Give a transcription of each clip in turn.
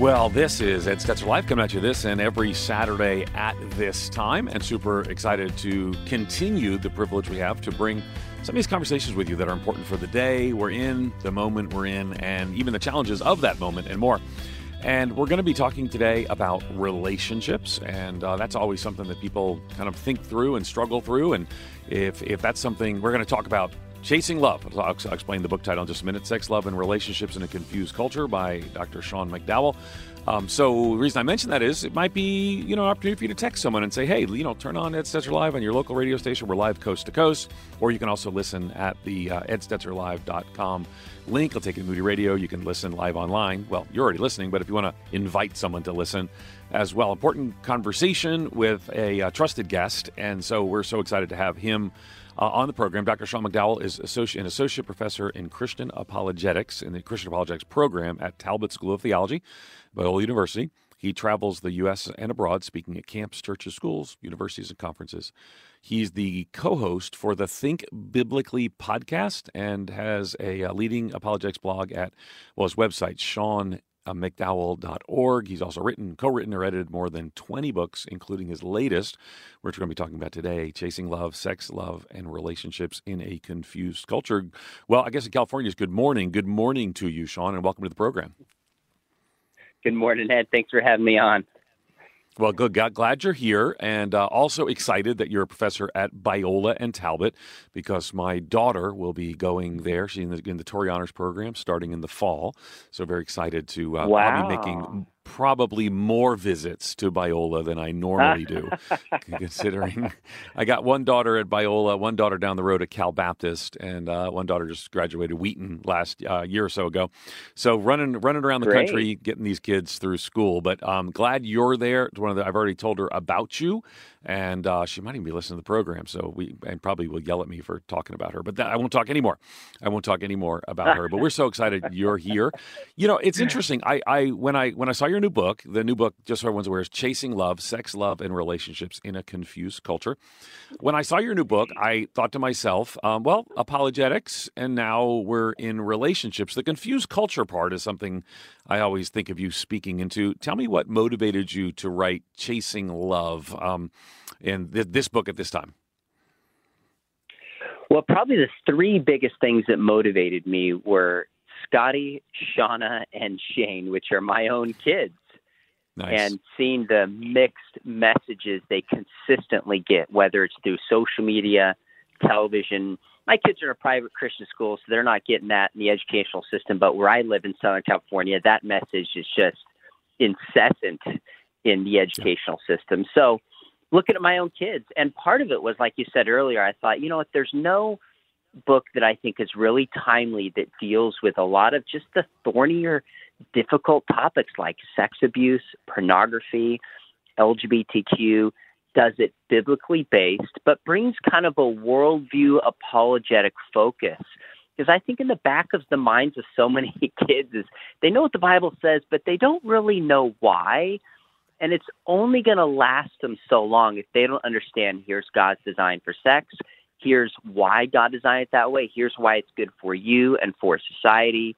Well, this is Ed Stetzer Live coming at you this and every Saturday at this time, and super excited to continue the privilege we have to bring some of these conversations with you that are important for the day we're in, the moment we're in, and even the challenges of that moment and more. And we're going to be talking today about relationships, and uh, that's always something that people kind of think through and struggle through. And if if that's something we're going to talk about Chasing Love. I'll, I'll, explain the book title in just a minute. Sex, Love, and Relationships in a Confused Culture by Dr. Sean McDowell. Um, so the reason I mention that is it might be you know an opportunity for you to text someone and say, hey, you know, turn on Ed Stetzer Live on your local radio station. We're live coast to coast, or you can also listen at the uh, edstetzerlive.com link. I'll take you to Moody Radio. You can listen live online. Well, you're already listening, but if you want to invite someone to listen as well, important conversation with a uh, trusted guest, and so we're so excited to have him uh, on the program, Dr. Sean McDowell is associate, an associate professor in Christian apologetics in the Christian apologetics program at Talbot School of Theology, Biola University. He travels the U.S. and abroad, speaking at camps, churches, schools, universities, and conferences. He's the co host for the Think Biblically podcast and has a, a, leading apologetics blog at, well, his website, Sean uh, McDowell.org. He's also written, co written, or edited more than 20 books, including his latest, which we're going to be talking about today Chasing Love, Sex, Love, and Relationships in a Confused Culture. Well, I guess in California it's good morning. Good morning to you, Sean, and welcome to the program. Good morning, Ed. Thanks for having me on. Well, good. glad you're here, and uh, also excited that you're a professor at Biola and Talbot because my daughter will be going there. She's in the, in the Torrey Honors program starting in the fall, so very excited to uh, wow. be making probably more visits to Biola than I normally do, considering I got one daughter at Biola, one daughter down the road at Cal Baptist, and uh, one daughter just graduated Wheaton last uh, year or so ago. So running running around the Great. country, getting these kids through school. But I'm um, glad you're there. One of the, I've already told her about you, and uh, she might even be listening to the program. So we and probably will yell at me for talking about her. But that, I won't talk anymore. I won't talk anymore about her. But we're so excited you're here. You know, it's interesting. I, I when I when I saw your new book, the new book, just so everyone's aware, is Chasing Love, Sex, Love, and Relationships in a Confused Culture. When I saw your new book, I thought to myself, um, well, apologetics, and now we're in relationships. The confused culture part is something I always think of you speaking into. Tell me what motivated you to write Chasing Love. Um, in th- this book at this time? Well, probably the three biggest things that motivated me were Scotty, Shauna, and Shane, which are my own kids. Nice. And seeing the mixed messages they consistently get, whether it's through social media, television. My kids are in a private Christian school, so they're not getting that in the educational system. But where I live in Southern California, that message is just incessant in the educational system. So looking at my own kids. And part of it was, like you said earlier, I thought, you know what, there's no book that I think is really timely that deals with a lot of just the thornier, difficult topics like sex abuse, pornography, LGBTQ, does it biblically based, but brings kind of a worldview apologetic focus. Because I think in the back of the minds of so many kids is they know what the Bible says, but they don't really know why. And it's only going to last them so long if they don't understand here's God's design for sex. Here's why God designed it that way. Here's why it's good for you and for society.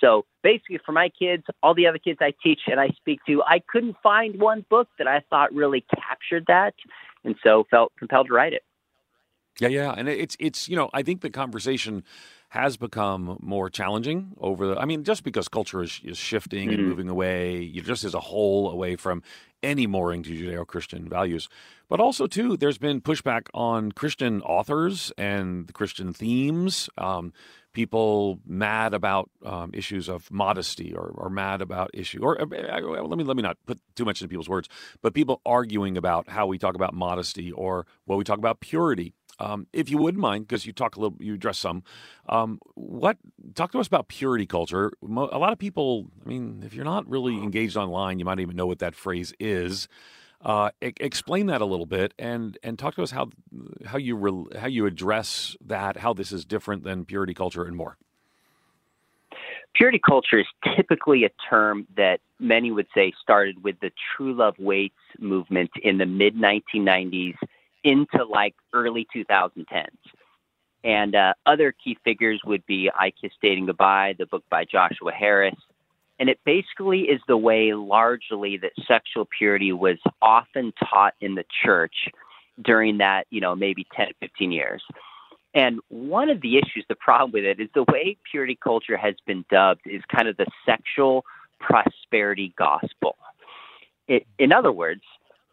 So basically, for my kids, all the other kids I teach and I speak to, I couldn't find one book that I thought really captured that, and so felt compelled to write it. Yeah, yeah, and it's it's you know I think the conversation has become more challenging over the. I mean, just because culture is, is shifting mm-hmm. and moving away, you just as a whole away from any mooring to Judeo-Christian values, but also too, there's been pushback on Christian authors and the Christian themes. Um, people mad about um, issues of modesty or, or mad about issue or uh, let me let me not put too much into people's words but people arguing about how we talk about modesty or what we talk about purity um, if you wouldn't mind, because you talk a little, you address some. Um, what talk to us about purity culture? A lot of people, I mean, if you're not really engaged online, you might even know what that phrase is. Uh, e- explain that a little bit, and and talk to us how how you re- how you address that, how this is different than purity culture, and more. Purity culture is typically a term that many would say started with the True Love Waits movement in the mid 1990s into like early 2010s. And uh, other key figures would be I Kiss Dating Goodbye, the book by Joshua Harris, And it basically is the way largely that sexual purity was often taught in the church during that, you know, maybe 10 15 years. And one of the issues, the problem with it, is the way purity culture has been dubbed is kind of the sexual prosperity gospel. It, in other words,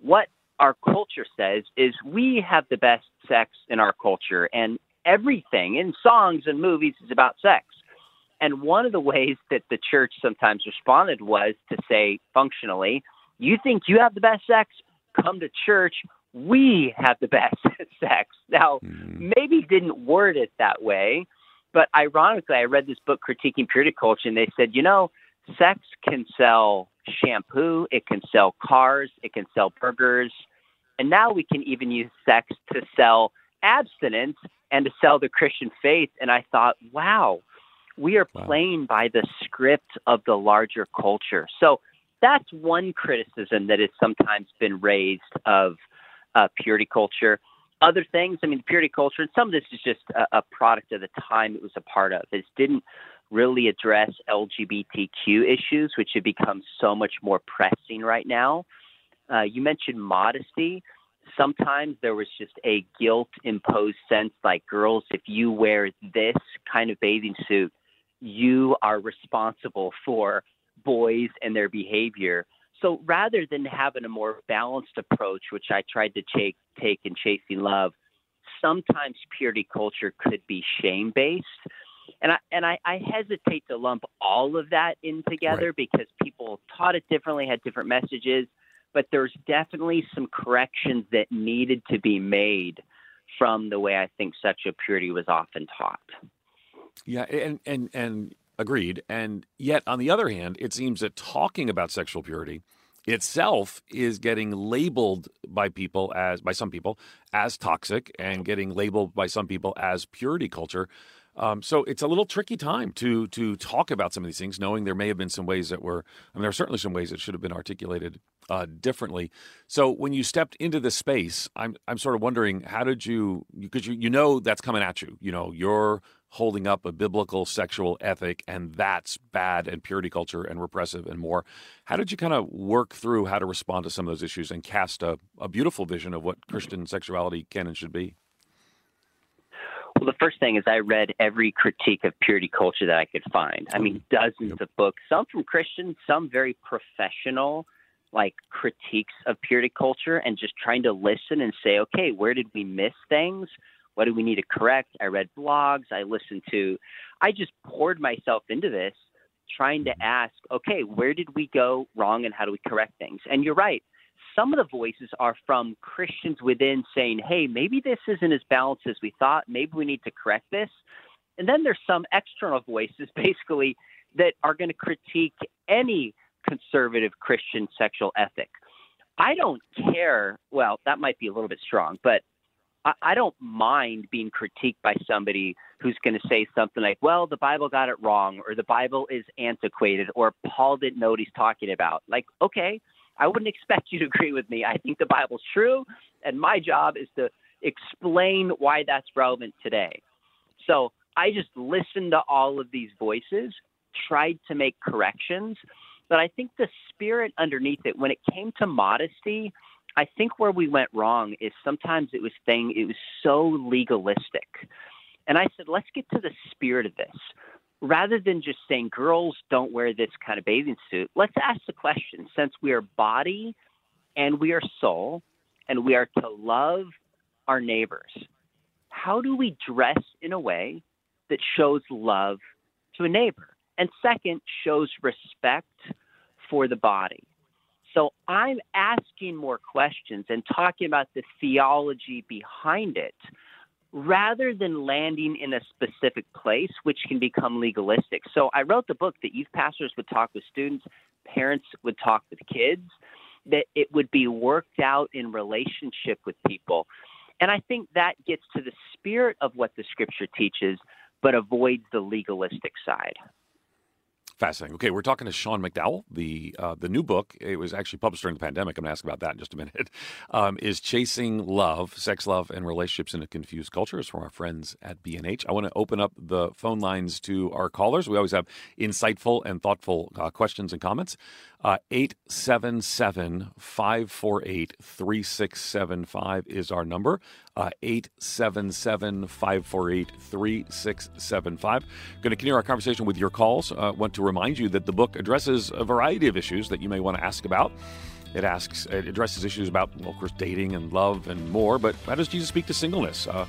what our culture says is we have the best sex in our culture, and everything in songs and movies is about sex. And one of the ways that the church sometimes responded was to say, functionally, you think you have the best sex? Come to church. We have the best sex. Now, mm. maybe didn't word it that way, but ironically, I read this book, Critiquing Purity Culture, and they said, you know, sex can sell shampoo, it can sell cars, it can sell burgers, and now we can even use sex to sell abstinence and to sell the Christian faith. And I thought, wow, we are playing by the script of the larger culture. So that's one criticism that has sometimes been raised of uh, purity culture. Other things, I mean, purity culture, and some of this is just a, a product of the time it was a part of. This didn't really address LGBTQ issues, which have become so much more pressing right now. Uh, you mentioned modesty. Sometimes there was just a guilt imposed sense like, girls, if you wear this kind of bathing suit, you are responsible for boys and their behavior. So rather than having a more balanced approach, which I tried to take, take in Chasing Love, sometimes purity culture could be shame based. And I and I, I hesitate to lump all of that in together right. because people taught it differently, had different messages, but there's definitely some corrections that needed to be made from the way I think sexual purity was often taught. Yeah, and and and agreed. And yet, on the other hand, it seems that talking about sexual purity itself is getting labeled by people as by some people as toxic and getting labeled by some people as purity culture. Um, so it's a little tricky time to to talk about some of these things, knowing there may have been some ways that were. I mean, there are certainly some ways that should have been articulated uh, differently. So when you stepped into this space, I'm I'm sort of wondering how did you because you you know that's coming at you. You know you're holding up a biblical sexual ethic, and that's bad and purity culture and repressive and more. How did you kind of work through how to respond to some of those issues and cast a, a beautiful vision of what Christian sexuality can and should be? Well, the first thing is I read every critique of purity culture that I could find. I mean, mm-hmm. dozens yep. of books, some from Christians, some very professional, like critiques of purity culture, and just trying to listen and say, okay, where did we miss things? What do we need to correct? I read blogs. I listened to, I just poured myself into this trying to ask, okay, where did we go wrong and how do we correct things? And you're right. Some of the voices are from Christians within saying, hey, maybe this isn't as balanced as we thought. Maybe we need to correct this. And then there's some external voices basically that are going to critique any conservative Christian sexual ethic. I don't care. Well, that might be a little bit strong, but I, don't mind being critiqued by somebody who's going to say something like, well, the Bible got it wrong, or the Bible is antiquated, or Paul didn't know what he's talking about. Like, okay, I wouldn't expect you to agree with me. I think the Bible's true, and my job is to explain why that's relevant today. So I just listened to all of these voices, tried to make corrections, but I think the spirit underneath it, when it came to modesty, I think where we went wrong is sometimes it was thing it was so legalistic. And I said, let's get to the spirit of this. Rather than just saying girls don't wear this kind of bathing suit, let's ask the question since we are body and we are soul and we are to love our neighbors, how do we dress in a way that shows love to a neighbor? And second, shows respect for the body. So I'm asking more questions and talking about the theology behind it rather than landing in a specific place, which can become legalistic. So I wrote the book that youth pastors would talk with students, parents would talk with kids, that it would be worked out in relationship with people. And I think that gets to the spirit of what the scripture teaches, but avoids the legalistic side. Fascinating. Okay, we're talking to Sean McDowell. The uh, the new book, it was actually published during the pandemic. I'm going to ask about that in just a minute. Um, is Chasing Love, Sex, Love, and Relationships in a Confused Culture. It's from our friends at B&H. I want to open up the phone lines to our callers. We always have insightful and thoughtful uh, questions and comments. Uh, 877 548 3675 is our number. Uh, 877 548 3675. Going to continue our conversation with your calls. Uh, want to remind you that the book addresses a variety of issues that you may want to ask about. It asks, it addresses issues about, well, of course, dating and love and more. But how does Jesus speak to singleness? Uh,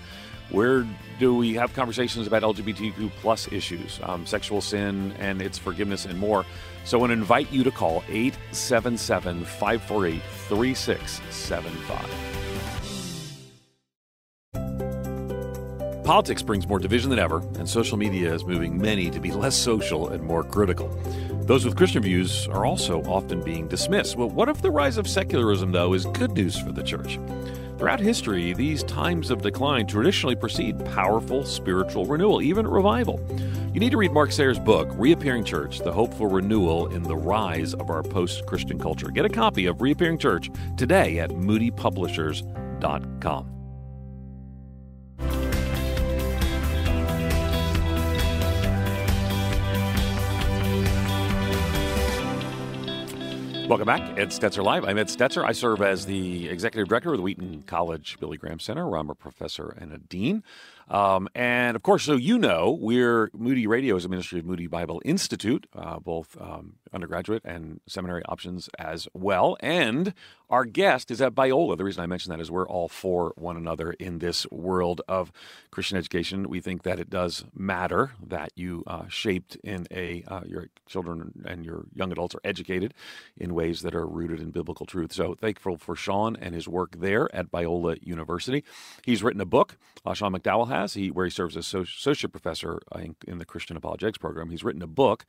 where do we have conversations about LGBTQ plus issues, um, sexual sin and its forgiveness and more? So I want to invite you to call 877 548 3675. Politics brings more division than ever, and social media is moving many to be less social and more critical. Those with Christian views are also often being dismissed. Well, what if the rise of secularism, though, is good news for the church? Throughout history, these times of decline traditionally precede powerful spiritual renewal, even revival. You need to read Mark Sayers' book, Reappearing Church The Hope for Renewal in the Rise of Our Post Christian Culture. Get a copy of Reappearing Church today at moodypublishers.com. Welcome back. Ed Stetzer Live. I'm Ed Stetzer. I serve as the executive director of the Wheaton College Billy Graham Center, where I'm a professor and a dean. Um, and of course, so you know, we're Moody Radio is a ministry of Moody Bible Institute, uh, both um, undergraduate and seminary options as well. And our guest is at Biola. The reason I mention that is we're all for one another in this world of Christian education. We think that it does matter that you uh, shaped in a uh, your children and your young adults are educated in ways that are rooted in biblical truth. So thankful for Sean and his work there at Biola University. He's written a book. Uh, Sean McDowell has he where he serves as associate professor in, in the Christian apologetics program. He's written a book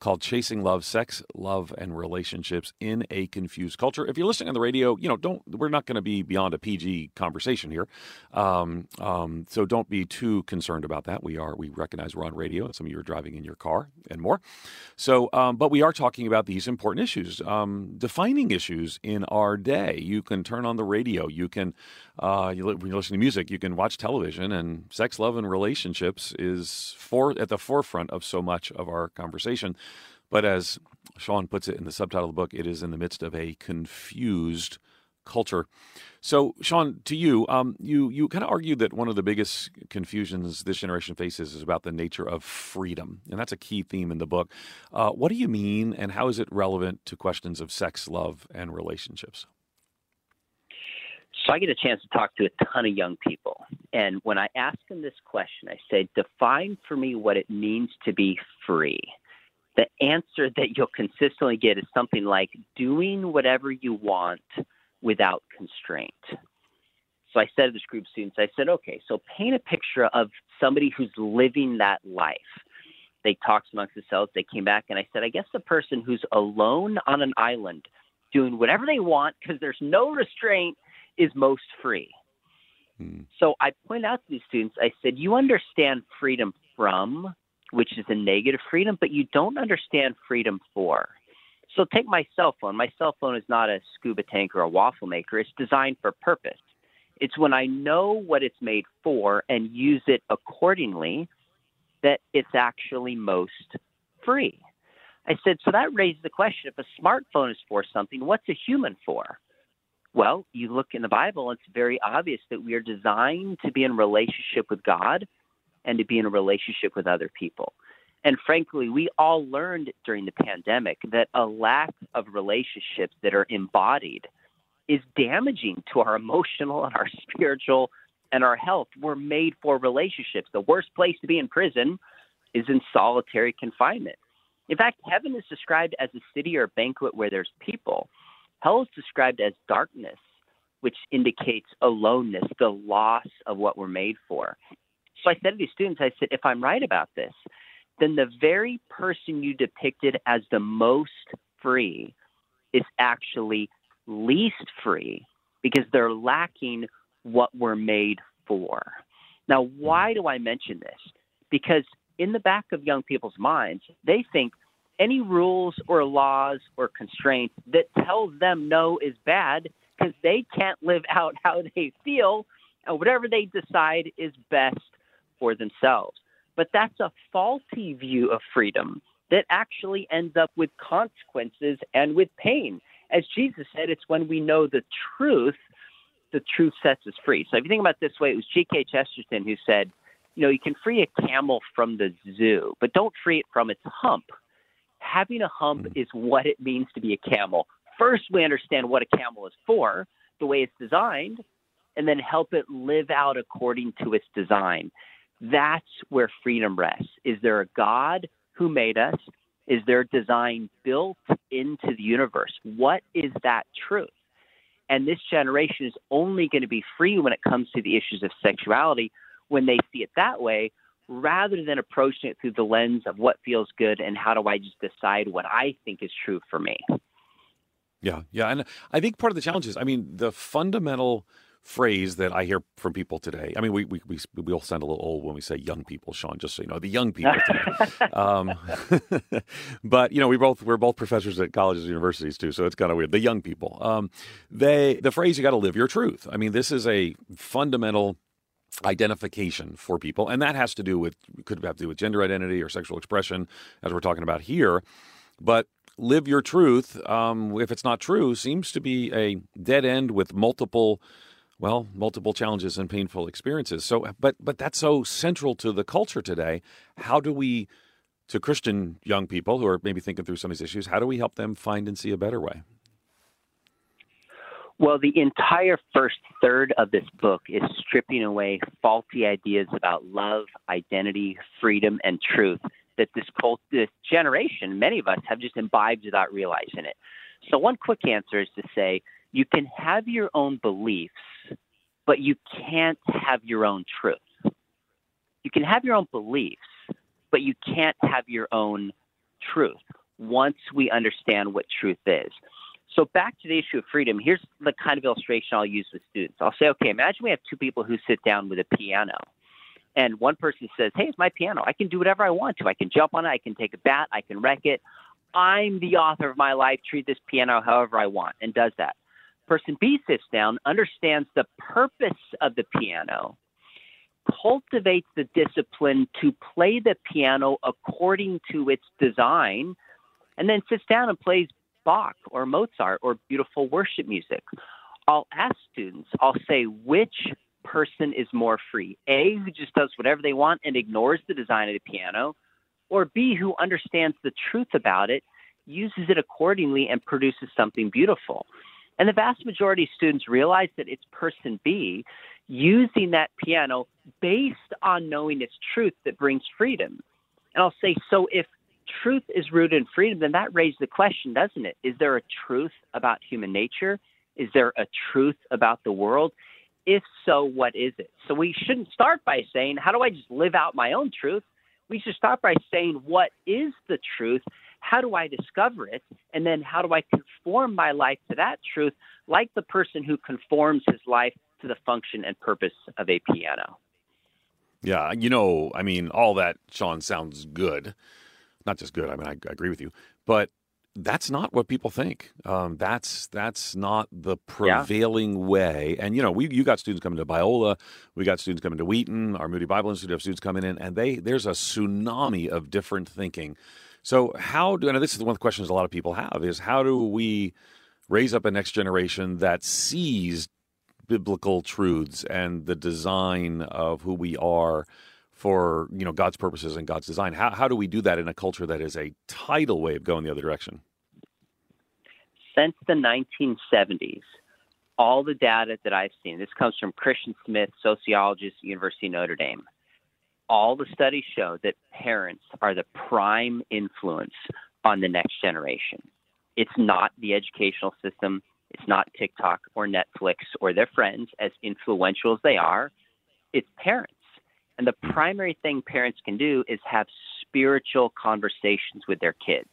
called Chasing Love, Sex, Love, and Relationships in a Confused Culture. If you're listening on the radio, you know, don't, we're not going to be beyond a PG conversation here. Um, um, so don't be too concerned about that. We are, we recognize we're on radio and some of you are driving in your car and more. So, um, but we are talking about these important issues, um, defining issues in our day. You can turn on the radio, you can, uh, you, when you listen to music, you can watch television, and sex, love, and relationships is for, at the forefront of so much of our conversation. But as Sean puts it in the subtitle of the book, it is in the midst of a confused culture. So, Sean, to you, um, you you kind of argue that one of the biggest confusions this generation faces is about the nature of freedom, and that's a key theme in the book. Uh, what do you mean, and how is it relevant to questions of sex, love, and relationships? So I get a chance to talk to a ton of young people. And when I ask them this question, I say, define for me what it means to be free the answer that you'll consistently get is something like doing whatever you want without constraint. So I said to this group of students, I said, okay, so paint a picture of somebody who's living that life. They talked amongst themselves. They came back, and I said, I guess the person who's alone on an island doing whatever they want because there's no restraint is most free. Hmm. So I point out to these students, I said, you understand freedom from which is a negative freedom, but you don't understand freedom for. So take my cell phone. My cell phone is not a scuba tank or a waffle maker. It's designed for purpose. It's when I know what it's made for and use it accordingly that it's actually most free. I said, so that raises the question if a smartphone is for something, what's a human for? Well, you look in the Bible, it's very obvious that we are designed to be in relationship with God and to be in a relationship with other people. And frankly, we all learned during the pandemic that a lack of relationships that are embodied is damaging to our emotional and our spiritual and our health. We're made for relationships. The worst place to be in prison is in solitary confinement. In fact, heaven is described as a city or a banquet where there's people. Hell is described as darkness, which indicates aloneness, the loss of what we're made for. So I said to these students, I said, if I'm right about this, then the very person you depicted as the most free is actually least free because they're lacking what we're made for. Now, why do I mention this? Because in the back of young people's minds, they think any rules or laws or constraints that tells them no is bad because they can't live out how they feel and whatever they decide is best for themselves. But that's a faulty view of freedom that actually ends up with consequences and with pain. As Jesus said, it's when we know the truth, the truth sets us free. So if you think about this way, it was G.K. Chesterton who said, you know, you can free a camel from the zoo, but don't free it from its hump. Having a hump hmm. is what it means to be a camel. First, we understand what a camel is for, the way it's designed, and then help it live out according to its design. That's where freedom rests. Is there a God who made us? Is there design built into the universe? What is that truth? And this generation is only going to be free when it comes to the issues of sexuality when they see it that way, rather than approaching it through the lens of what feels good and how do I just decide what I think is true for me. Yeah, yeah. And I think part of the challenge is, I mean, the fundamental phrase that I hear from people today. I mean, we we we we all sound a little old when we say young people, Sean. Just so you know, the young people today. um, but you know, we both we're both professors at colleges and universities too, so it's kind of weird. The young people, um, they the phrase "you got to live your truth." I mean, this is a fundamental identification for people, and that has to do with could have to do with gender identity or sexual expression, as we're talking about here. But live your truth, um, if it's not true, seems to be a dead end with multiple well, multiple challenges and painful experiences. So, but but that's so central to the culture today. How do we, to Christian young people who are maybe thinking through some of these issues, how do we help them find and see a better way? Well, the entire first third of this book is stripping away faulty ideas about love, identity, freedom, and truth that this cult, this generation, many of us, have just imbibed without realizing it. So, one quick answer is to say you can have your own beliefs, but you can't have your own truth. You can have your own beliefs, but you can't have your own truth once we understand what truth is. So back to the issue of freedom, here's the kind of illustration I'll use with students. I'll say, okay, imagine we have two people who sit down with a piano. And one person says, hey, it's my piano. I can do whatever I want to. I can jump on it. I can take a bat. I can wreck it. I'm the author of my life. Treat this piano however I want and does that. Person B sits down, understands the purpose of the piano, cultivates the discipline to play the piano according to its design, and then sits down and plays Bach or Mozart or beautiful worship music. I'll ask students, I'll say, which person is more free? A, who just does whatever they want and ignores the design of the piano, or B, who understands the truth about it, uses it accordingly, and produces something beautiful. And the vast majority of students realize that it's person B using that piano based on knowing its truth that brings freedom. And I'll say, so if truth is rooted in freedom, then that raises the question, doesn't it? Is there a truth about human nature? Is there a truth about the world? If so, what is it? So we shouldn't start by saying, how do I just live out my own truth? We should start by saying, what is the truth? how do I discover it? And then how do I conform my life to that truth, like the person who conforms his life to the function and purpose of a piano? Yeah, you know, I mean, all that, Sean, sounds good. Not just good. I mean, I, I agree with you, but that's not what people think. Um, that's that's not the prevailing yeah. way. And you know, we you got students coming to Biola, we got students coming to Wheaton, our Moody Bible Institute have students coming in, and they there's a tsunami of different thinking so, how do, and this is one of the questions a lot of people have, is how do we raise up a next generation that sees biblical truths and the design of who we are for you know God's purposes and God's design? How, how do we do that in a culture that is a tidal wave going the other direction? Since the 1970s, all the data that I've seen, this comes from Christian Smith, sociologist, University of Notre Dame all the studies show that parents are the prime influence on the next generation. It's not the educational system, it's not TikTok or Netflix or their friends, as influential as they are. It's parents. And the primary thing parents can do is have spiritual conversations with their kids.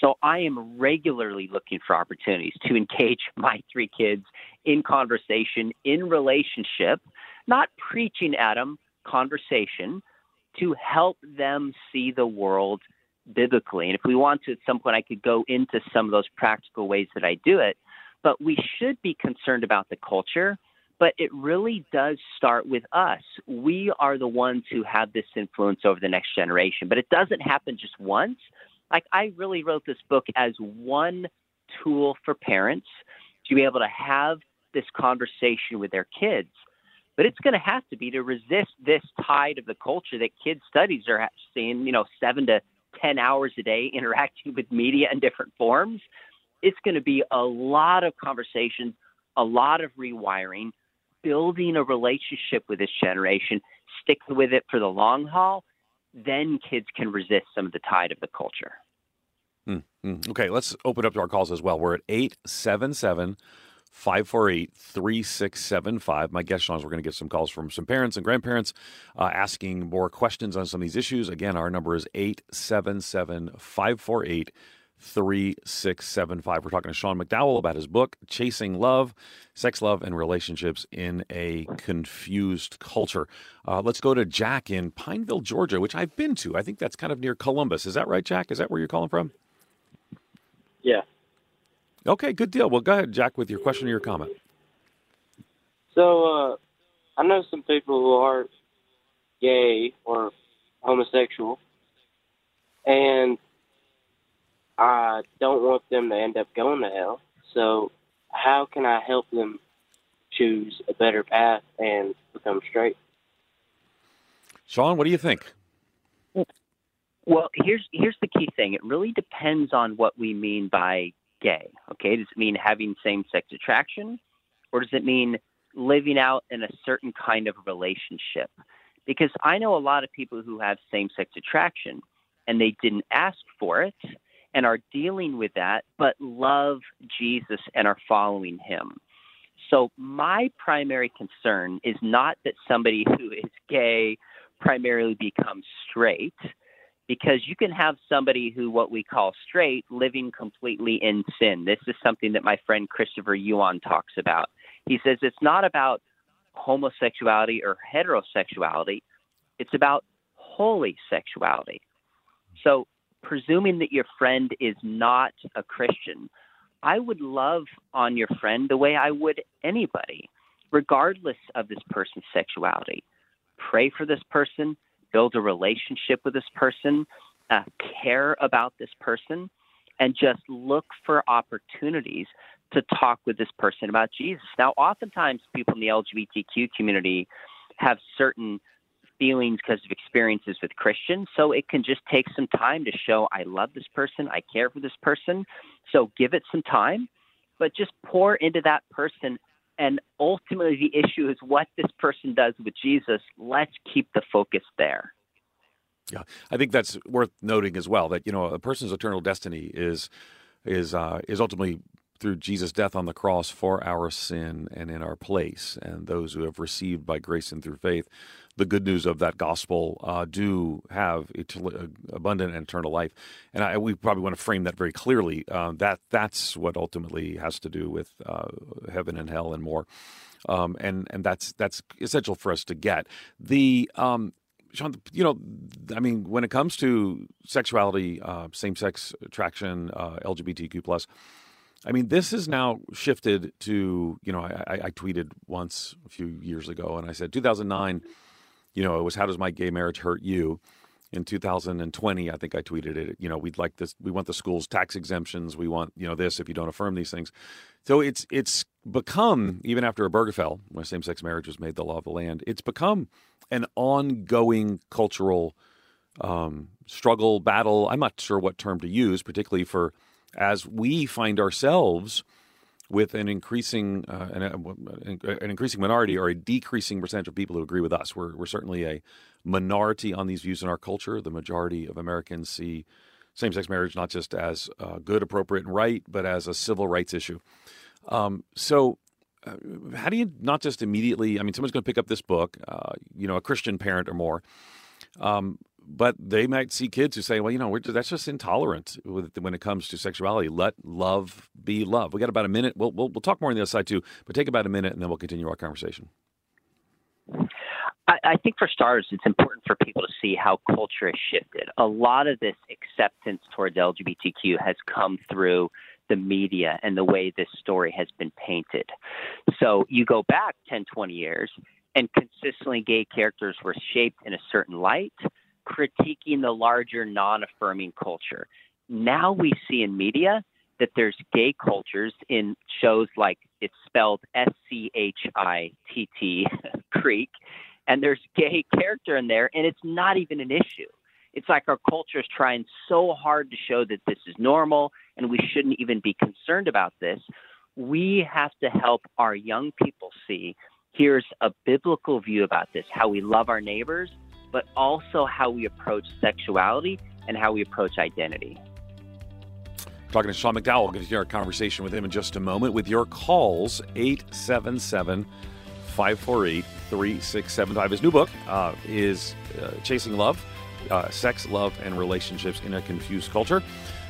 So I am regularly looking for opportunities to engage my three kids in conversation, in relationship, not preaching at them, conversation to help them see the world biblically. And if we want to, at some point, I could go into some of those practical ways that I do it. But we should be concerned about the culture. But it really does start with us. We are the ones who have this influence over the next generation. But it doesn't happen just once. Like, I really wrote this book as one tool for parents to be able to have this conversation with their kids. But it's going to have to be to resist this tide of the culture that kids studies are seeing, you know, seven to 10 hours a day interacting with media in different forms. It's going to be a lot of conversations, a lot of rewiring, building a relationship with this generation, sticking with it for the long haul. Then kids can resist some of the tide of the culture. Mm-hmm. Okay, let's open up to our calls as well. We're at 877 548 3675. My guest, Sean, is we're going to get some calls from some parents and grandparents uh, asking more questions on some of these issues. Again, our number is 877 548 3675. We're talking to Sean McDowell about his book, Chasing Love Sex, Love, and Relationships in a Confused Culture. Uh, let's go to Jack in Pineville, Georgia, which I've been to. I think that's kind of near Columbus. Is that right, Jack? Is that where you're calling from? Yeah. Okay, good deal. Well, go ahead, Jack, with your question or your comment. So, uh, I know some people who are gay or homosexual, and I don't want them to end up going to hell. So, how can I help them choose a better path and become straight? Sean, what do you think? Well, here's here's the key thing. It really depends on what we mean by gay. Okay, does it mean having same-sex attraction, or does it mean living out in a certain kind of relationship? Because I know a lot of people who have same-sex attraction and they didn't ask for it and are dealing with that, but love Jesus and are following Him. So my primary concern is not that somebody who is gay primarily becomes straight because you can have somebody who what we call straight living completely in sin. This is something that my friend Christopher Yuan talks about. He says it's not about homosexuality or heterosexuality, it's about holy sexuality. So, presuming that your friend is not a Christian, I would love on your friend the way I would anybody, regardless of this person's sexuality. Pray for this person, build a relationship with this person, uh, care about this person, and just look for opportunities to talk with this person about Jesus. Now, oftentimes people in the LGBTQ community have certain feelings because of experiences with Christians. So it can just take some time to show I love this person, I care for this person. So give it some time, but just pour into that person and ultimately, the issue is what this person does with Jesus. Let's keep the focus there. Yeah, I think that's worth noting as well. That you know, a person's eternal destiny is is uh, is ultimately through Jesus' death on the cross for our sin and in our place. And those who have received by grace and through faith the good news of that gospel uh, do have eternal, abundant and eternal life. And I, we probably want to frame that very clearly. Uh, that that's what ultimately has to do with uh, heaven and hell and more. Um, and and that's that's essential for us to get the. Um, Sean, you know, I mean, when it comes to sexuality, uh, same-sex attraction, uh, LGBTQ plus, I mean, this is now shifted to, you know, I, I, tweeted once a few years ago and I said 2009 you know, it was how does my gay marriage hurt you? In 2020, I think I tweeted it. You know, we'd like this. We want the schools tax exemptions. We want you know this if you don't affirm these things. So it's it's become even after Obergefell, when same-sex marriage was made the law of the land, it's become an ongoing cultural um, struggle, battle. I'm not sure what term to use, particularly for as we find ourselves with an increasing uh, an, uh, an, increasing minority or a decreasing percentage of people who agree with us. We're, we're certainly a minority on these views in our culture. The majority of Americans see same-sex marriage not just as uh, good, appropriate, and right, but as a civil rights issue. Um, so, uh, how do you not just immediately? I mean, someone's going to pick up this book, uh, you know, a Christian parent or more. Um, but they might see kids who say, well, you know, that's just intolerant when it comes to sexuality. Let love be love. We got about a minute. We'll, we'll, we'll talk more on the other side too, but take about a minute and then we'll continue our conversation. I, I think for starters, it's important for people to see how culture has shifted. A lot of this acceptance towards LGBTQ has come through the media and the way this story has been painted. So you go back 10, 20 years, and consistently gay characters were shaped in a certain light, critiquing the larger non affirming culture. Now we see in media that there's gay cultures in shows like it's spelled S C H I T T Creek, and there's gay character in there, and it's not even an issue. It's like our culture is trying so hard to show that this is normal and we shouldn't even be concerned about this. We have to help our young people see here's a biblical view about this, how we love our neighbors, but also how we approach sexuality and how we approach identity. Talking to Sean McDowell, to hear our conversation with him in just a moment. With your calls, 877 548 3675. His new book uh, is uh, Chasing Love uh, Sex, Love, and Relationships in a Confused Culture.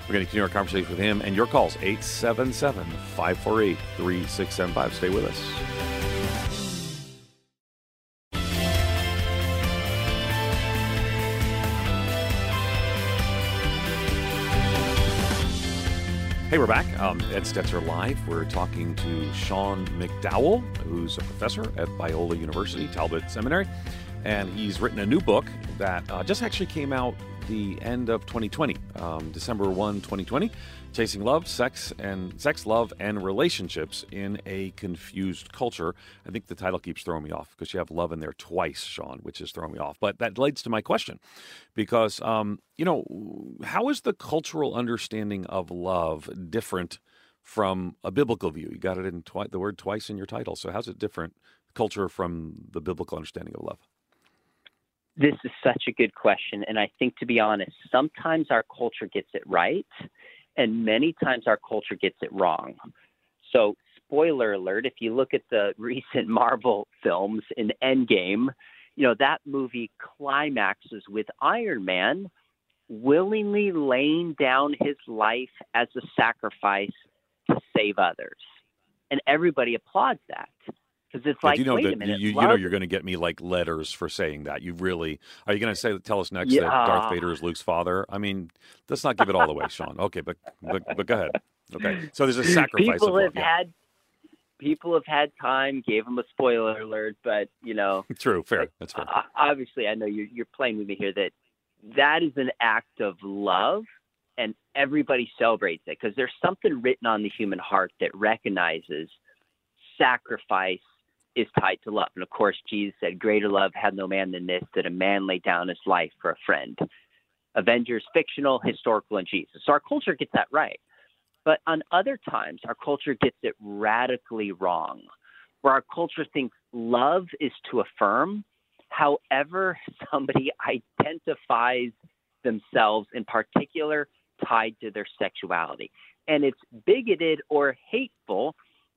We're going to continue our conversation with him and your calls, 877 548 3675. Stay with us. Hey, we're back. Um, Ed Stetzer Live. We're talking to Sean McDowell, who's a professor at Biola University, Talbot Seminary. And he's written a new book that uh, just actually came out the end of 2020, um, December 1, 2020. Chasing Love, Sex and Sex, Love, and Relationships in a Confused Culture. I think the title keeps throwing me off because you have love in there twice, Sean, which is throwing me off. But that leads to my question because, um, you know, how is the cultural understanding of love different from a biblical view? You got it in twi- the word twice in your title. So how's it different, culture from the biblical understanding of love? This is such a good question. And I think, to be honest, sometimes our culture gets it right and many times our culture gets it wrong. So, spoiler alert, if you look at the recent Marvel films in Endgame, you know, that movie climaxes with Iron Man willingly laying down his life as a sacrifice to save others. And everybody applauds that because it's like, you know, wait that, a minute, you, you know, you're going to get me like letters for saying that. You really are you going to say tell us next yeah. that Darth Vader is Luke's father? I mean, let's not give it all away, Sean. Okay, but, but but go ahead. Okay, so there's a sacrifice. People have yeah. had people have had time, gave them a spoiler alert, but you know, true, fair, that's fair. Obviously, I know you're you're playing with me here. That that is an act of love and everybody celebrates it because there's something written on the human heart that recognizes sacrifice is tied to love. And of course, Jesus said, Greater love had no man than this, that a man lay down his life for a friend. Avengers, fictional, historical, and Jesus. So our culture gets that right. But on other times, our culture gets it radically wrong, where our culture thinks love is to affirm, however, somebody identifies themselves in particular tied to their sexuality. And it's bigoted or hateful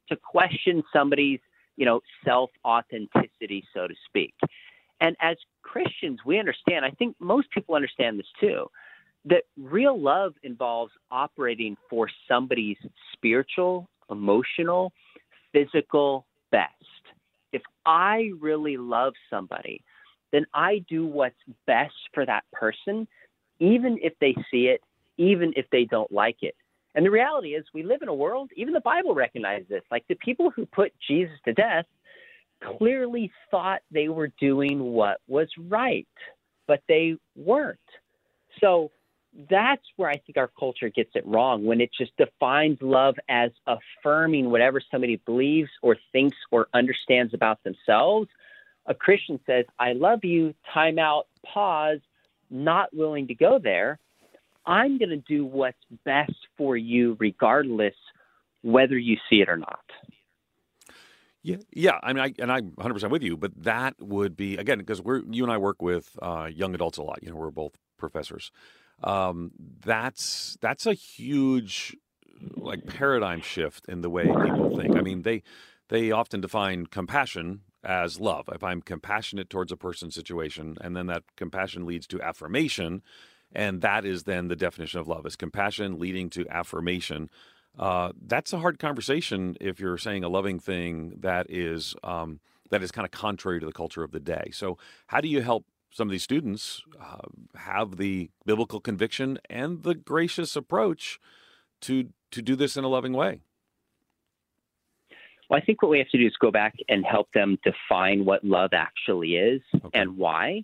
to question somebody's you know, self authenticity, so to speak. And as Christians, we understand, I think most people understand this too, that real love involves operating for somebody's spiritual, emotional, physical best. If I really love somebody, then I do what's best for that person, even if they see it, even if they don't like it. And the reality is, we live in a world, even the Bible recognizes this. Like the people who put Jesus to death clearly thought they were doing what was right, but they weren't. So that's where I think our culture gets it wrong when it just defines love as affirming whatever somebody believes or thinks or understands about themselves. A Christian says, I love you, time out, pause, not willing to go there. I'm going to do what's best for you, regardless whether you see it or not. Yeah, yeah. I mean, I, and I'm 100 percent with you, but that would be again because we're you and I work with uh, young adults a lot. You know, we're both professors. Um, that's that's a huge like paradigm shift in the way people think. I mean, they they often define compassion as love. If I'm compassionate towards a person's situation, and then that compassion leads to affirmation, and that is then the definition of love is compassion leading to affirmation. Uh, that's a hard conversation if you're saying a loving thing that is um, that is kind of contrary to the culture of the day. So, how do you help some of these students uh, have the biblical conviction and the gracious approach to to do this in a loving way? Well, I think what we have to do is go back and help them define what love actually is okay. and why.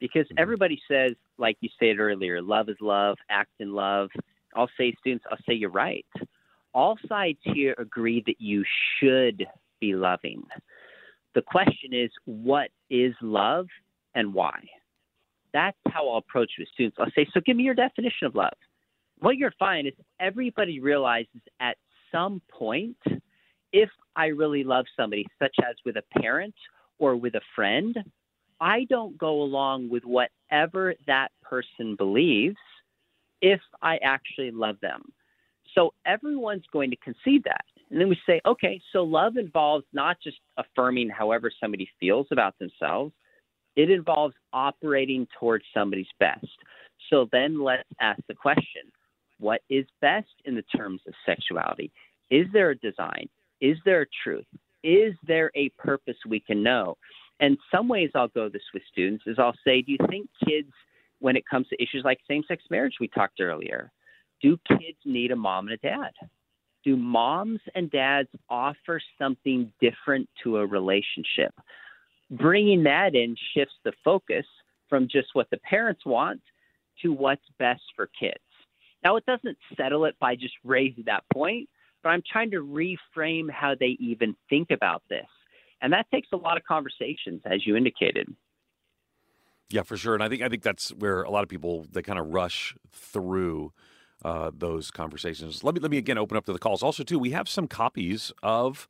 Because mm-hmm. everybody says, like you said earlier, love is love, act in love. I'll say, students, I'll say you're right. All sides here agree that you should be loving. The question is, what is love and why? That's how I'll approach with students. I'll say, so give me your definition of love. What you're finding is everybody realizes at some point, if I really love somebody, such as with a parent or with a friend, I don't go along with whatever that person believes if I actually love them. So everyone's going to concede that. And then we say, okay, so love involves not just affirming however somebody feels about themselves, it involves operating towards somebody's best. So then let's ask the question what is best in the terms of sexuality? Is there a design? Is there a truth? Is there a purpose we can know? And some ways I'll go this with students is I'll say, do you think kids, when it comes to issues like same sex marriage we talked earlier, do kids need a mom and a dad? Do moms and dads offer something different to a relationship? Bringing that in shifts the focus from just what the parents want to what's best for kids. Now, it doesn't settle it by just raising that point, but I'm trying to reframe how they even think about this. And that takes a lot of conversations, as you indicated. Yeah, for sure. And I think I think that's where a lot of people they kind of rush through uh, those conversations. Let me let me again open up to the calls. Also, too, we have some copies of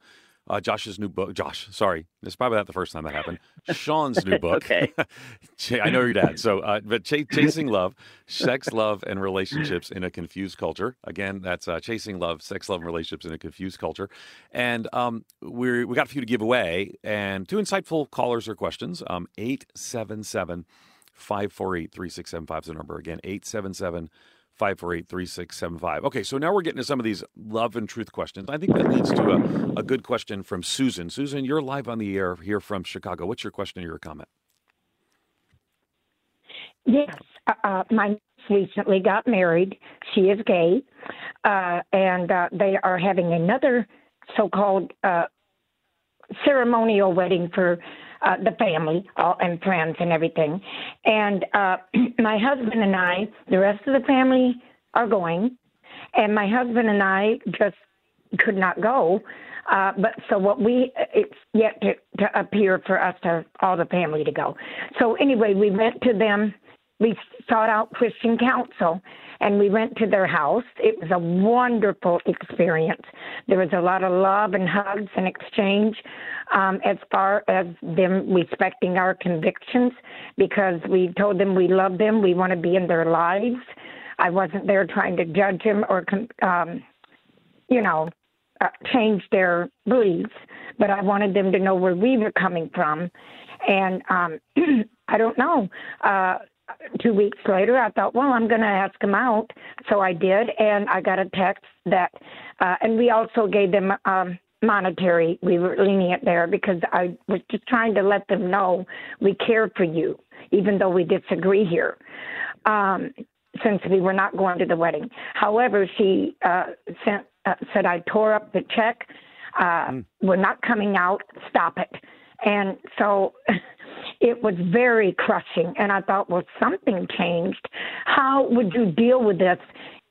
uh, Josh's new book. Josh, sorry, it's probably not the first time that happened. Sean's new book. okay, I know your dad. So, uh, but Ch- chasing love, sex, love, and relationships in a confused culture. Again, that's uh, chasing love, sex, love, and relationships in a confused culture. And um, we we got a few to give away, and two insightful callers or questions. Um, eight seven seven. 548 3675 is the number again, 877 548 3675. Okay, so now we're getting to some of these love and truth questions. I think that leads to a, a good question from Susan. Susan, you're live on the air here from Chicago. What's your question or your comment? Yes, uh, uh my niece recently got married. She is gay, uh, and uh, they are having another so called uh, ceremonial wedding for uh, the family all, and friends and everything. And uh, my husband and I, the rest of the family are going, and my husband and I just could not go. Uh, but so what we it's yet to, to appear for us to all the family to go. So anyway, we went to them. We sought out Christian counsel, and we went to their house. It was a wonderful experience. There was a lot of love and hugs and exchange um, as far as them respecting our convictions because we told them we love them, we want to be in their lives. I wasn't there trying to judge them or, um, you know, uh, change their beliefs, but I wanted them to know where we were coming from. And um, I don't know. Uh, two weeks later, I thought, well, I'm going to ask him out. So I did, and I got a text that, uh, and we also gave them um, monetary. We were lenient there because I was just trying to let them know we care for you, even though we disagree here. Um, since we were not going to the wedding. However, she uh, sent uh, said I tore up the check. Uh, mm. We're not coming out. Stop it. And so it was very crushing. And I thought, well, something changed. How would you deal with this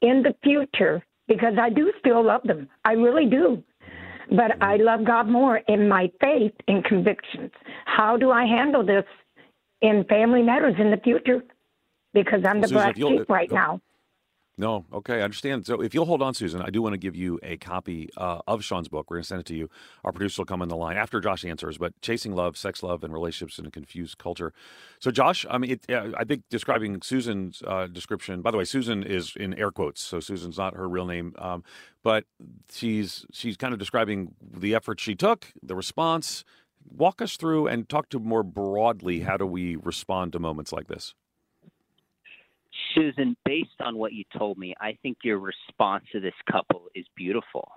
in the future? Because I do still love them. I really do but I love God more in my faith and convictions. How do I handle this in family matters in the future? Because I'm the Susan, black sheep right now. No, okay, I understand. So if you'll hold on, Susan, I do want to give you a copy uh, of Sean's book. We're going to send it to you. Our producer will come in the line after Josh answers. But chasing love, sex, love, and relationships in a confused culture. So, Josh, I mean, it, uh, I think describing Susan's uh, description. By the way, Susan is in air quotes, so Susan's not her real name, um, but she's she's kind of describing the effort she took, the response. Walk us through and talk to more broadly. How do we respond to moments like this? Susan, based on what you told me, I think your response to this couple is beautiful.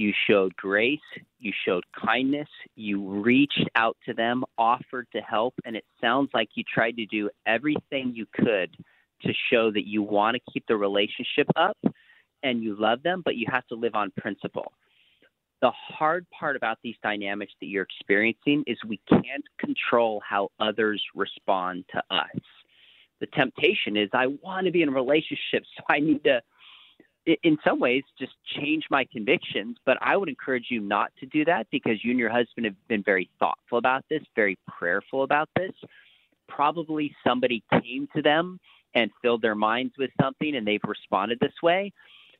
you showed grace, you showed kindness, you reached out to them, offered to help, and it sounds like you tried to do everything you could to show that you want to keep the relationship up and you love them, but you have to live on principle. The hard part about these dynamics that you're experiencing is we can't control how others respond to us. The temptation is I want to be in a relationship, so I need to in some ways just change my convictions but i would encourage you not to do that because you and your husband have been very thoughtful about this very prayerful about this. Probably somebody came to them and filled their minds with something and they've responded this way.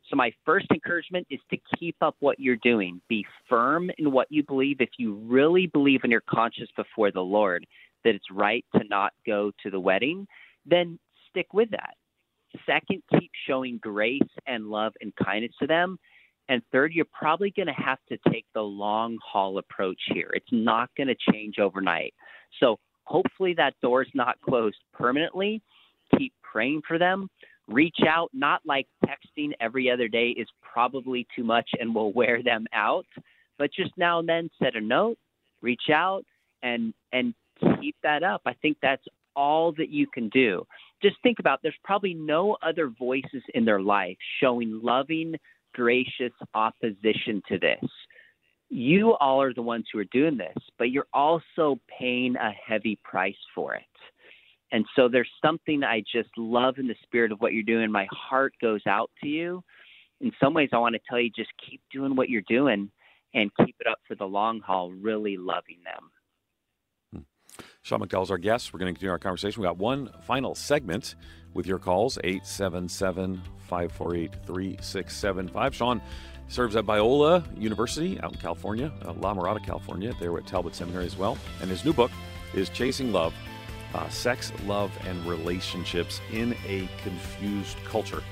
So my first encouragement is to keep up what you're doing. Be firm in what you believe. If you really believe in your conscience before the lord that it's right to not go to the wedding then stick with that Second, keep showing grace and love and kindness to them. And third, you're probably going to have to take the long haul approach here. It's not going to change overnight. So hopefully that door is not closed permanently. Keep praying for them. Reach out, not like texting every other day is probably too much and will wear them out, but just now and then set a note, reach out, and and keep that up. I think that's all that you can do just think about there's probably no other voices in their life showing loving, gracious opposition to this. You all are the ones who are doing this, but you're also paying a heavy price for it. And so there's something I just love in the spirit of what you're doing. My heart goes out to you. In some ways, I want to tell you just keep doing what you're doing and keep it up for the long haul, really loving them. Sean McDowell is our guest. We're going to continue our conversation. We got one final segment with your calls 877 548 3675. Sean serves at Biola University out in California, uh, La Mirada, California. There at Talbot Seminary as well. And his new book is Chasing Love uh, Sex, Love, and Relationships in a Confused Culture.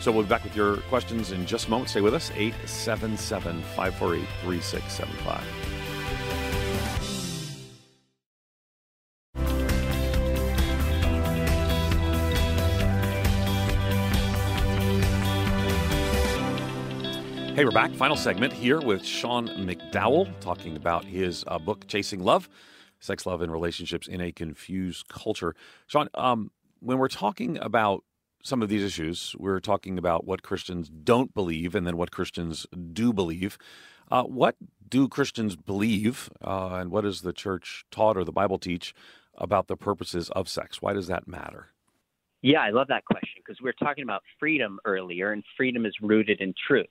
So we'll be back with your questions in just a moment. Stay with us 877 548 3675. Hey, we're back. Final segment here with Sean McDowell talking about his uh, book, Chasing Love Sex, Love, and Relationships in a Confused Culture. Sean, um, when we're talking about some of these issues, we're talking about what Christians don't believe and then what Christians do believe. Uh, what do Christians believe, uh, and what does the church taught or the Bible teach about the purposes of sex? Why does that matter? Yeah, I love that question because we were talking about freedom earlier, and freedom is rooted in truth.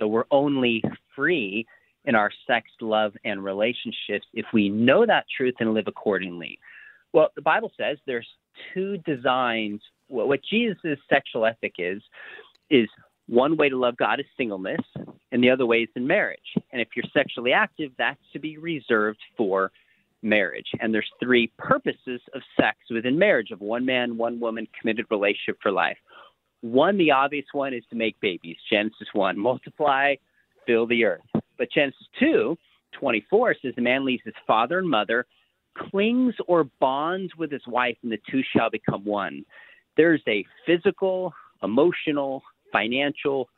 So we're only free in our sex, love, and relationships if we know that truth and live accordingly. Well, the Bible says there's two designs. What Jesus' sexual ethic is, is one way to love God is singleness, and the other way is in marriage. And if you're sexually active, that's to be reserved for marriage. And there's three purposes of sex within marriage of one man, one woman, committed relationship for life. One, the obvious one is to make babies. Genesis 1, multiply, fill the earth. But Genesis 2, 24 says the man leaves his father and mother, clings or bonds with his wife, and the two shall become one. There's a physical, emotional, financial,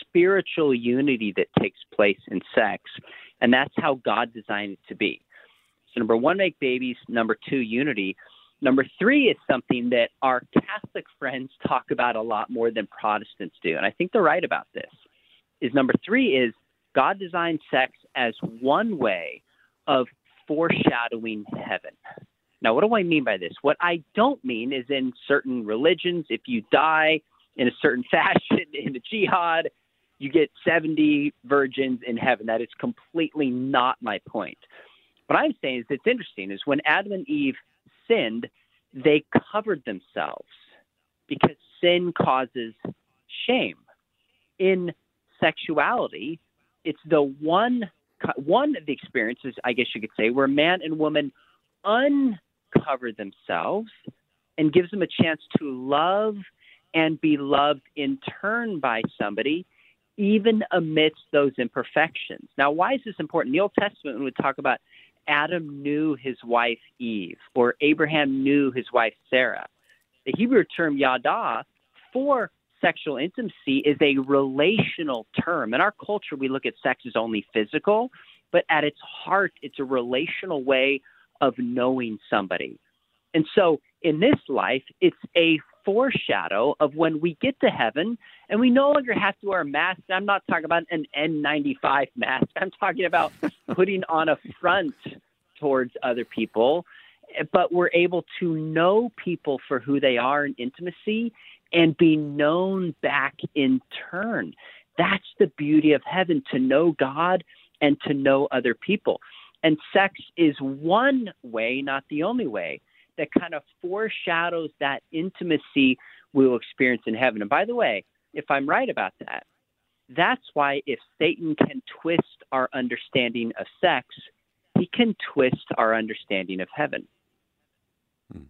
spiritual unity that takes place in sex, and that's how God designed it to be. So, number one, make babies. Number two, unity. Number three is something that our Catholic friends talk about a lot more than Protestants do, and I think they're right about this. Is number three is God designed sex as one way of foreshadowing heaven. Now, what do I mean by this? What I don't mean is in certain religions, if you die in a certain fashion in the jihad, you get 70 virgins in heaven. That is completely not my point. What I'm saying is it's interesting is when Adam and Eve sinned, they covered themselves because sin causes shame. In sexuality, it's the one one of the experiences, I guess you could say, where man and woman uncover themselves and gives them a chance to love and be loved in turn by somebody, even amidst those imperfections. Now, why is this important? In the Old Testament, when we talk about Adam knew his wife Eve, or Abraham knew his wife Sarah. The Hebrew term yada for sexual intimacy is a relational term. In our culture, we look at sex as only physical, but at its heart, it's a relational way of knowing somebody. And so in this life, it's a foreshadow of when we get to heaven and we no longer have to wear a mask. I'm not talking about an N95 mask. I'm talking about putting on a front towards other people, but we're able to know people for who they are in intimacy and be known back in turn. That's the beauty of heaven to know God and to know other people. And sex is one way, not the only way that kind of foreshadows that intimacy we'll experience in heaven. And by the way, if I'm right about that, that's why if Satan can twist our understanding of sex, he can twist our understanding of heaven. Hmm.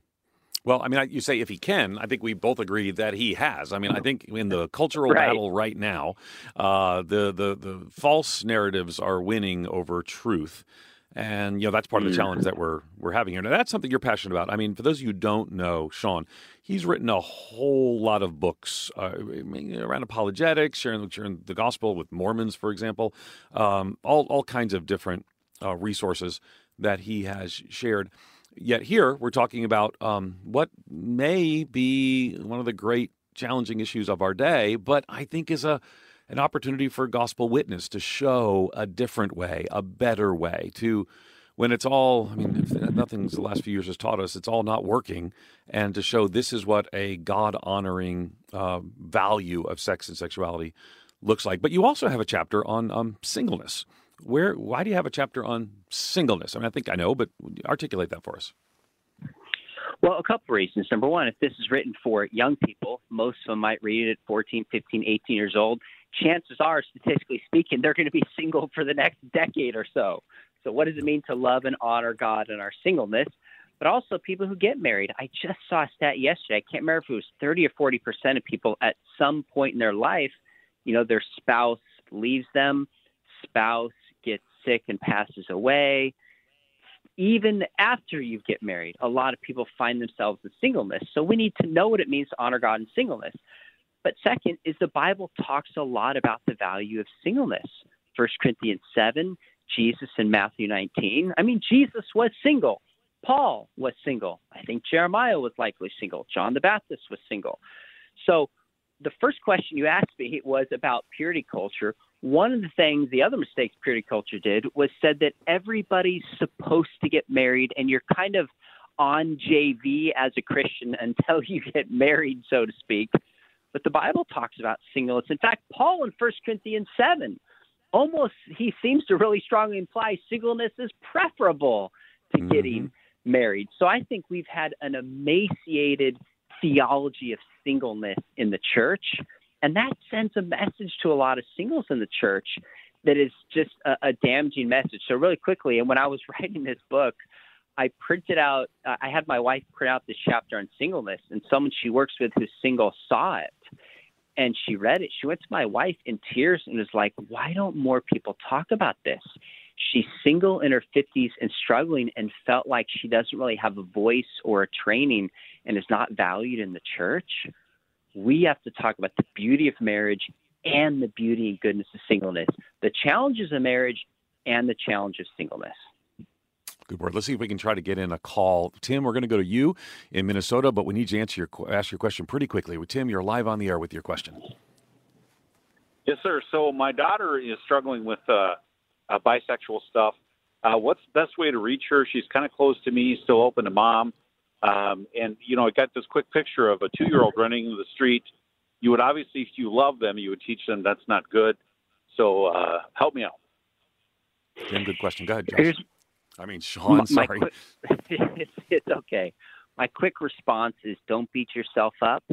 Well, I mean, you say if he can, I think we both agree that he has. I mean, I think in the cultural right. battle right now, uh, the, the the false narratives are winning over truth. And you know that's part of the mm. challenge that we're we're having here. Now that's something you're passionate about. I mean, for those of you who don't know, Sean, he's written a whole lot of books uh, around apologetics, sharing, sharing the gospel with Mormons, for example, um, all all kinds of different uh, resources that he has shared. Yet here we're talking about um, what may be one of the great challenging issues of our day, but I think is a an opportunity for gospel witness to show a different way, a better way, to when it's all, I mean, nothing's the last few years has taught us, it's all not working, and to show this is what a God honoring uh, value of sex and sexuality looks like. But you also have a chapter on um, singleness. Where, why do you have a chapter on singleness? I mean, I think I know, but articulate that for us. Well, a couple reasons. Number one, if this is written for young people, most of them might read it at 14, 15, 18 years old chances are, statistically speaking, they're going to be single for the next decade or so. So, what does it mean to love and honor God in our singleness? But also people who get married. I just saw a stat yesterday. I can't remember if it was 30 or 40 percent of people at some point in their life, you know, their spouse leaves them, spouse gets sick and passes away. Even after you get married, a lot of people find themselves in singleness. So we need to know what it means to honor God in singleness. But second is the Bible talks a lot about the value of singleness. 1 Corinthians 7, Jesus in Matthew 19. I mean, Jesus was single. Paul was single. I think Jeremiah was likely single. John the Baptist was single. So the first question you asked me was about purity culture. One of the things, the other mistakes purity culture did was said that everybody's supposed to get married and you're kind of on JV as a Christian until you get married, so to speak. But the Bible talks about singleness. In fact, Paul in 1 Corinthians 7 almost he seems to really strongly imply singleness is preferable to mm-hmm. getting married. So I think we've had an emaciated theology of singleness in the church, and that sends a message to a lot of singles in the church that is just a, a damaging message. So really quickly, and when I was writing this book, I printed out. I had my wife print out this chapter on singleness, and someone she works with who's single saw it, and she read it. She went to my wife in tears and was like, "Why don't more people talk about this?" She's single in her 50s and struggling, and felt like she doesn't really have a voice or a training, and is not valued in the church. We have to talk about the beauty of marriage and the beauty and goodness of singleness, the challenges of marriage, and the challenge of singleness. Good word. Let's see if we can try to get in a call. Tim, we're going to go to you in Minnesota, but we need you to answer your ask your question pretty quickly. Tim, you're live on the air with your question. Yes, sir. So my daughter is struggling with uh, uh, bisexual stuff. Uh, what's the best way to reach her? She's kind of close to me, still open to mom. Um, and you know, I got this quick picture of a two-year-old running in the street. You would obviously, if you love them, you would teach them that's not good. So uh, help me out. Tim, good question. Go ahead, Josh. I mean, Sean, sorry. quick, it's, it's okay. My quick response is don't beat yourself up.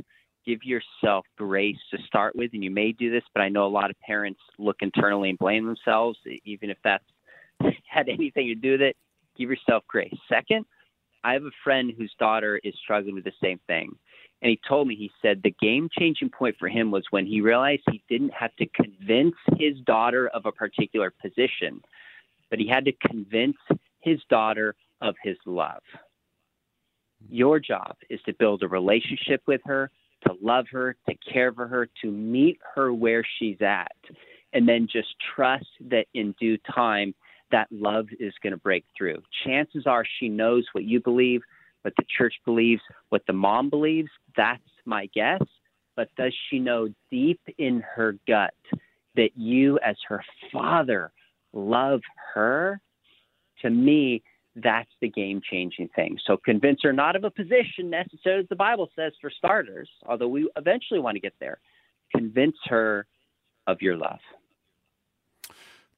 Give yourself grace to start with. And you may do this, but I know a lot of parents look internally and blame themselves, even if that's had anything to do with it. Give yourself grace. Second, I have a friend whose daughter is struggling with the same thing. And he told me, he said the game changing point for him was when he realized he didn't have to convince his daughter of a particular position, but he had to convince his daughter of his love. Your job is to build a relationship with her, to love her, to care for her, to meet her where she's at, and then just trust that in due time that love is going to break through. Chances are she knows what you believe, what the church believes, what the mom believes. That's my guess. But does she know deep in her gut that you, as her father, love her? To me, that's the game changing thing. So convince her not of a position necessarily, as the Bible says, for starters, although we eventually want to get there. Convince her of your love.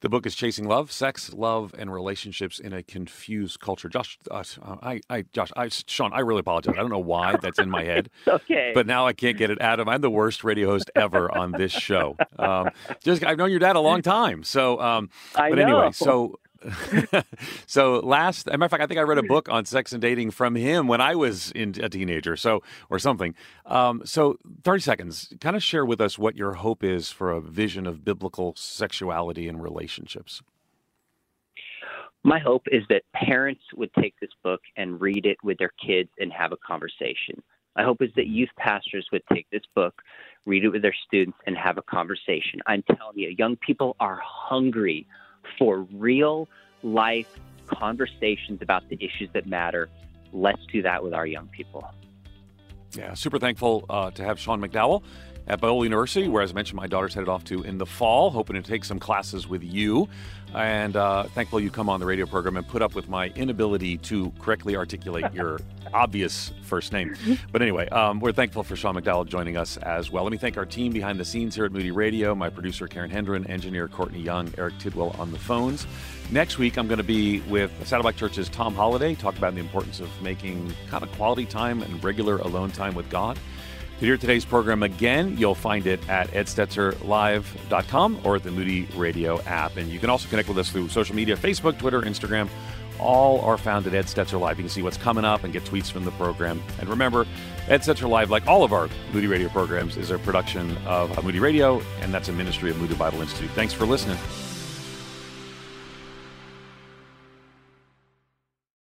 The book is Chasing Love, Sex, Love, and Relationships in a Confused Culture. Josh, uh, I, I, Josh, I, Sean, I really apologize. I don't know why that's in my head. okay. But now I can't get it out of. I'm the worst radio host ever on this show. Um, just I've known your dad a long time. So, um, I but know. anyway, so so last, matter of fact, I think I read a book on sex and dating from him when I was in, a teenager, so or something. Um, so, thirty seconds, kind of share with us what your hope is for a vision of biblical sexuality and relationships. My hope is that parents would take this book and read it with their kids and have a conversation. My hope is that youth pastors would take this book, read it with their students, and have a conversation. I'm telling you, young people are hungry for real life conversations about the issues that matter. Let's do that with our young people. Yeah, super thankful uh, to have Sean McDowell at Biola University, where, as I mentioned, my daughter's headed off to in the fall, hoping to take some classes with you. And uh, thankful you come on the radio program and put up with my inability to correctly articulate your obvious first name. But anyway, um, we're thankful for Sean McDowell joining us as well. Let me thank our team behind the scenes here at Moody Radio, my producer Karen Hendren, engineer Courtney Young, Eric Tidwell on the phones. Next week, I'm going to be with Saddleback Church's Tom Holladay, talk about the importance of making kind of quality time and regular alone time with God. To hear today's program again, you'll find it at edstetzerlive.com or at the Moody Radio app. And you can also connect with us through social media Facebook, Twitter, Instagram. All are found at Ed Stetzer Live. You can see what's coming up and get tweets from the program. And remember, Ed Stetzer Live, like all of our Moody Radio programs, is a production of Moody Radio, and that's a ministry of Moody Bible Institute. Thanks for listening.